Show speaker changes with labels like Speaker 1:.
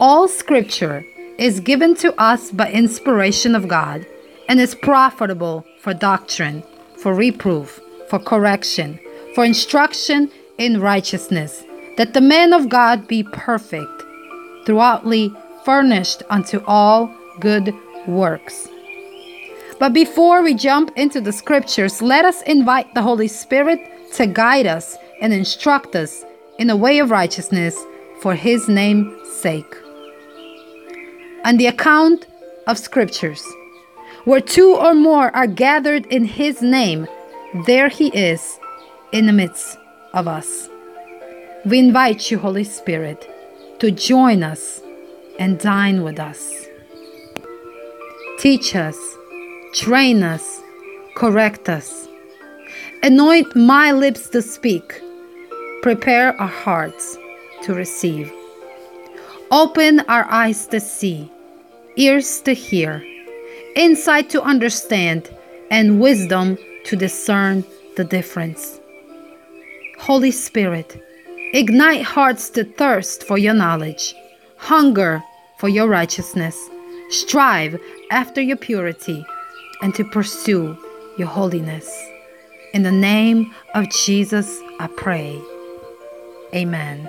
Speaker 1: All scripture is given to us by inspiration of God and is profitable for doctrine, for reproof, for correction, for instruction in righteousness, that the man of God be perfect, throughoutly furnished unto all good works. But before we jump into the scriptures, let us invite the Holy Spirit to guide us and instruct us in the way of righteousness for his name's sake. On the account of scriptures, where two or more are gathered in his name, there he is in the midst of us. We invite you, Holy Spirit, to join us and dine with us. Teach us, train us, correct us. Anoint my lips to speak. Prepare our hearts to receive. Open our eyes to see, ears to hear, insight to understand, and wisdom to discern the difference. Holy Spirit, ignite hearts to thirst for your knowledge, hunger for your righteousness, strive after your purity, and to pursue your holiness. In the name of Jesus, I pray. Amen.